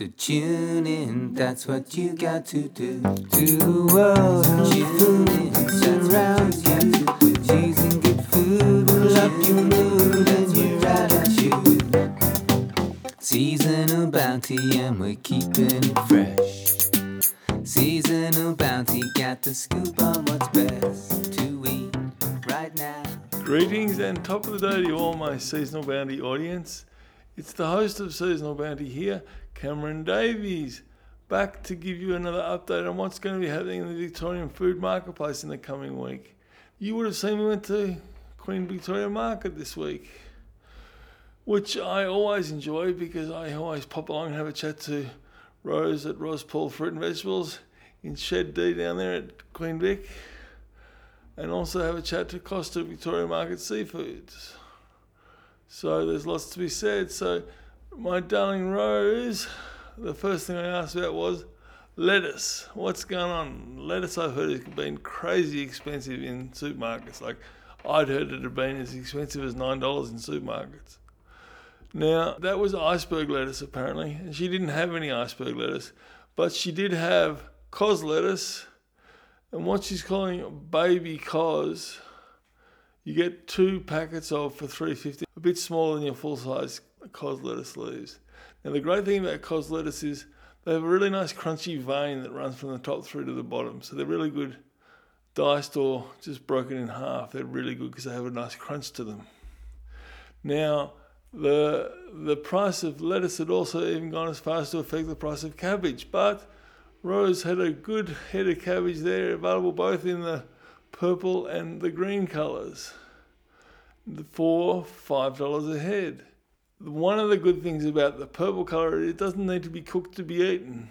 So tune in, that's what you got to do. To the world tune in, surrounds you. Cheese good food will up your mood and your attitude. Seasonal bounty, and we're keeping it fresh. Seasonal bounty, got the scoop on what's best to eat right now. Greetings and top of the day to all my Seasonal Bounty audience. It's the host of Seasonal Bounty here, Cameron Davies, back to give you another update on what's going to be happening in the Victorian food marketplace in the coming week. You would have seen me went to Queen Victoria Market this week, which I always enjoy because I always pop along and have a chat to Rose at Rose Paul Fruit and Vegetables in Shed D down there at Queen Vic and also have a chat to Costa Victoria Market Seafoods. So there's lots to be said. So my darling Rose, the first thing I asked about was lettuce. What's going on? Lettuce I've heard has been crazy expensive in supermarkets. Like I'd heard it had been as expensive as nine dollars in supermarkets. Now that was iceberg lettuce apparently, and she didn't have any iceberg lettuce, but she did have cos lettuce and what she's calling baby cos, you get two packets of for three fifty, a bit smaller than your full size cos lettuce leaves. Now the great thing about cos lettuce is they have a really nice crunchy vein that runs from the top through to the bottom, so they're really good diced or just broken in half. They're really good because they have a nice crunch to them. Now the the price of lettuce had also even gone as far as to affect the price of cabbage, but Rose had a good head of cabbage there, available both in the purple and the green colours five dollars a head. One of the good things about the purple colour it doesn't need to be cooked to be eaten,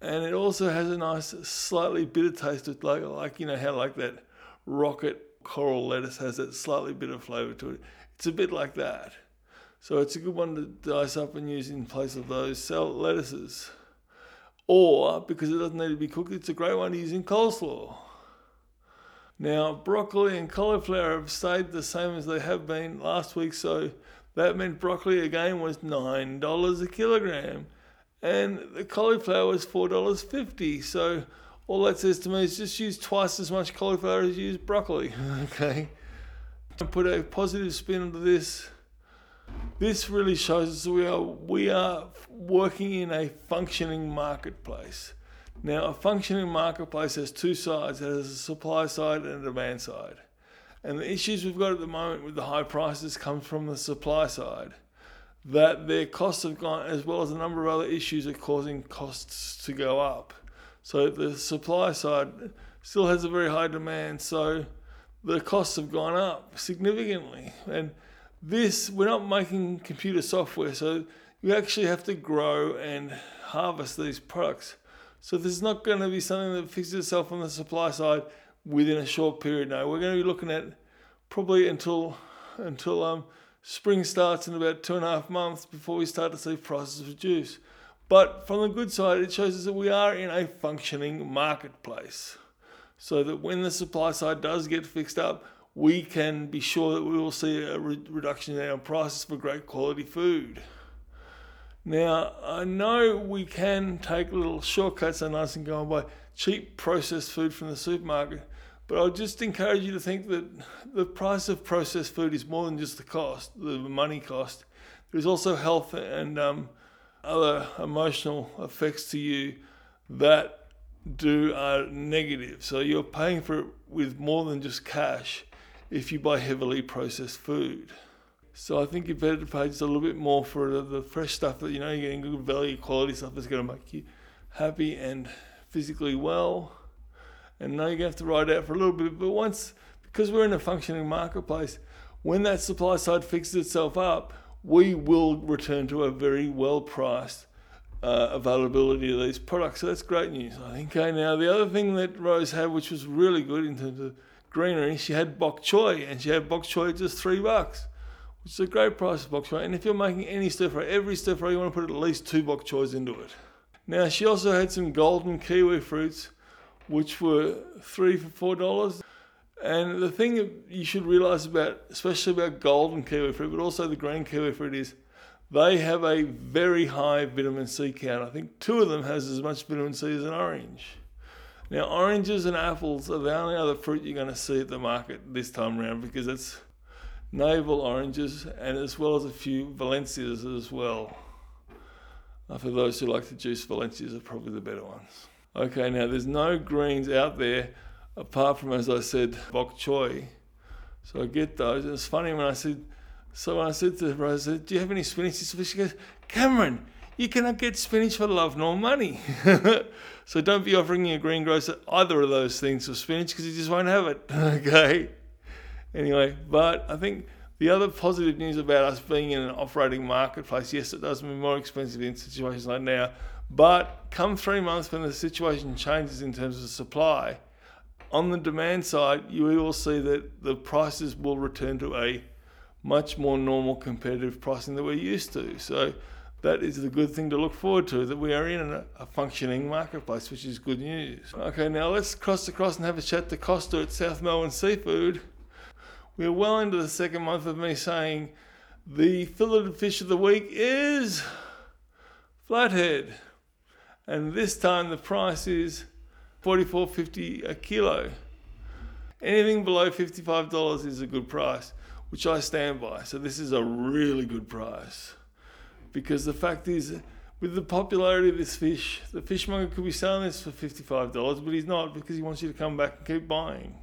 and it also has a nice, slightly bitter taste. Of like, like you know how like that rocket coral lettuce has that slightly bitter flavour to it. It's a bit like that, so it's a good one to dice up and use in place of those salad lettuces or because it doesn't need to be cooked, it's a great one to use in coleslaw. Now, broccoli and cauliflower have stayed the same as they have been last week, so that meant broccoli again was $9 a kilogram, and the cauliflower was $4.50. So, all that says to me is just use twice as much cauliflower as you use broccoli. okay, put a positive spin onto this this really shows us we are we are working in a functioning marketplace. Now, a functioning marketplace has two sides. It has a supply side and a demand side. And the issues we've got at the moment with the high prices comes from the supply side. That their costs have gone, as well as a number of other issues, are causing costs to go up. So the supply side still has a very high demand. So the costs have gone up significantly. And this, we're not making computer software, so you actually have to grow and harvest these products. So this is not going to be something that fixes itself on the supply side within a short period. No, we're going to be looking at probably until until um, spring starts in about two and a half months before we start to see prices reduce. But from the good side, it shows us that we are in a functioning marketplace. So that when the supply side does get fixed up, we can be sure that we will see a re- reduction in our prices for great quality food. Now, I know we can take little shortcuts and nice and go and buy cheap processed food from the supermarket, but I'll just encourage you to think that the price of processed food is more than just the cost, the money cost. There's also health and um, other emotional effects to you that do are negative. So you're paying for it with more than just cash if you buy heavily processed food. So I think you better to pay just a little bit more for the, the fresh stuff that you know you're getting good value quality stuff that's going to make you happy and physically well. And now to have to ride out for a little bit. But once, because we're in a functioning marketplace, when that supply side fixes itself up, we will return to a very well priced uh, availability of these products. So that's great news, I think. Okay, now the other thing that Rose had, which was really good in terms of greenery, she had bok choy, and she had bok choy just three bucks, which is a great price for bok choy. And if you're making any stir fry, every stir fry, you want to put at least two bok choys into it. Now, she also had some golden kiwi fruits, which were three for four dollars. And the thing that you should realize about, especially about golden kiwi fruit, but also the green kiwi fruit, is they have a very high vitamin C count. I think two of them has as much vitamin C as an orange. Now, oranges and apples are the only other fruit you're going to see at the market this time around because it's navel oranges and as well as a few Valencias as well. Uh, for those who like to juice, Valencias are probably the better ones. Okay, now there's no greens out there apart from, as I said, bok choy. So I get those. And it's funny when I said, so when I said to her, I said, do you have any spinach? She goes, Cameron, you cannot get spinach for love nor money. so don't be offering your greengrocer either of those things for spinach because you just won't have it. okay. Anyway, but I think the other positive news about us being in an operating marketplace, yes, it does mean more expensive in situations like now, but come three months when the situation changes in terms of supply, on the demand side, you will see that the prices will return to a much more normal competitive pricing that we're used to. So that is the good thing to look forward to, that we are in a, functioning marketplace, which is good news. Okay, now let's cross across and have a chat to Costa at South Melbourne Seafood. We're well into the second month of me saying the filleted fish of the week is flathead. And this time the price is forty-four fifty a kilo. Anything below $55 is a good price, which I stand by. So this is a really good price. Because the fact is, with the popularity of this fish, the fishmonger could be selling this for $55, but he's not because he wants you to come back and keep buying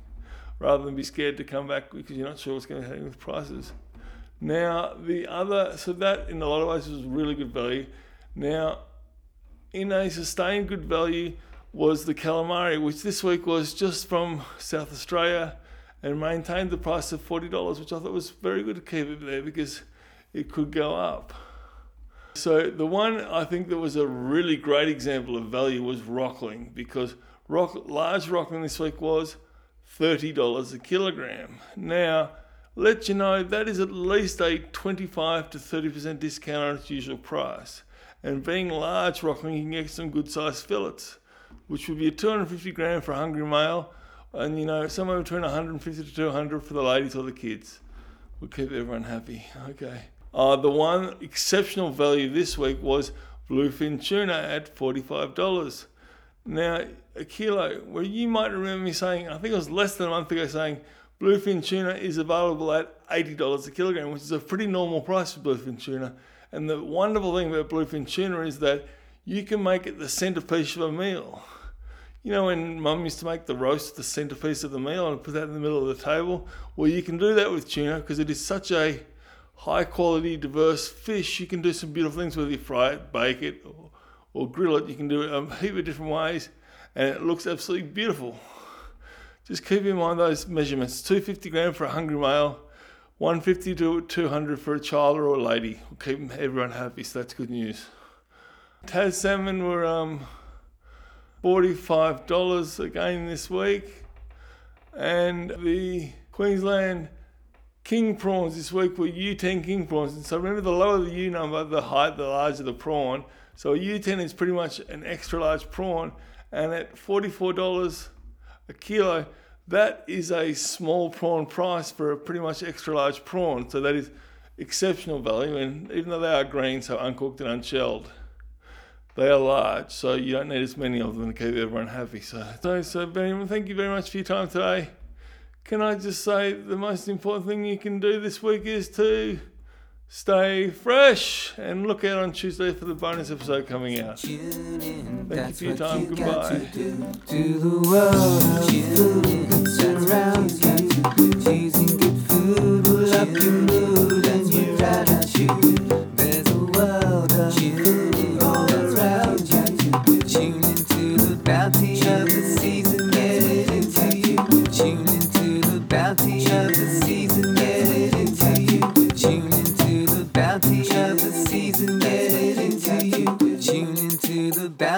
rather than be scared to come back because you're not sure what's going to happen with prices. Now, the other, so that in a lot of ways was really good value. Now, in a sustained good value was the calamari, which this week was just from South Australia and maintained the price of $40, which I thought was very good to keep it there because it could go up. So the one I think that was a really great example of value was rockling because rock, large rockling this week was $30 a kilogram. Now, let you know that is at least a 25 to 30% discount on its usual price. And being large rockling, you can get some good sized fillets, which would be a 250 gram for a hungry male, and you know, somewhere between 150 to 200 for the ladies or the kids. We'll keep everyone happy. Okay. Uh, the one exceptional value this week was bluefin tuna at $45. Now, a kilo, well, you might remember me saying, I think it was less than a month ago, saying bluefin tuna is available at $80 a kilogram, which is a pretty normal price for bluefin tuna. And the wonderful thing about bluefin tuna is that you can make it the centerpiece of a meal. You know, when mum used to make the roast the centerpiece of the meal and put that in the middle of the table? Well, you can do that with tuna because it is such a high quality, diverse fish. You can do some beautiful things with it, fry it, bake it, or or grill it. You can do it a heap of different ways, and it looks absolutely beautiful. Just keep in mind those measurements: 250 gram for a hungry male, 150 to 200 for a child or a lady. We'll keep everyone happy, so that's good news. Tas salmon were um, $45 again this week, and the Queensland king prawns this week were U10 king prawns. And so remember, the lower the U number, the height, the larger the prawn. So a U10 is pretty much an extra large prawn, and at $44 a kilo, that is a small prawn price for a pretty much extra large prawn. So that is exceptional value, and even though they are green, so uncooked and unshelled, they are large, so you don't need as many of them to keep everyone happy. So, so, so thank you very much for your time today. Can I just say the most important thing you can do this week is to stay fresh and look out on Tuesday for the bonus episode coming out. Thank you for your time. Goodbye. To the world surrounds you. Choosing good food will up your mood and your attitude. There's a world of all around you. Tune into the bounty of the season. Get it into you. Tune into the bounty of the season.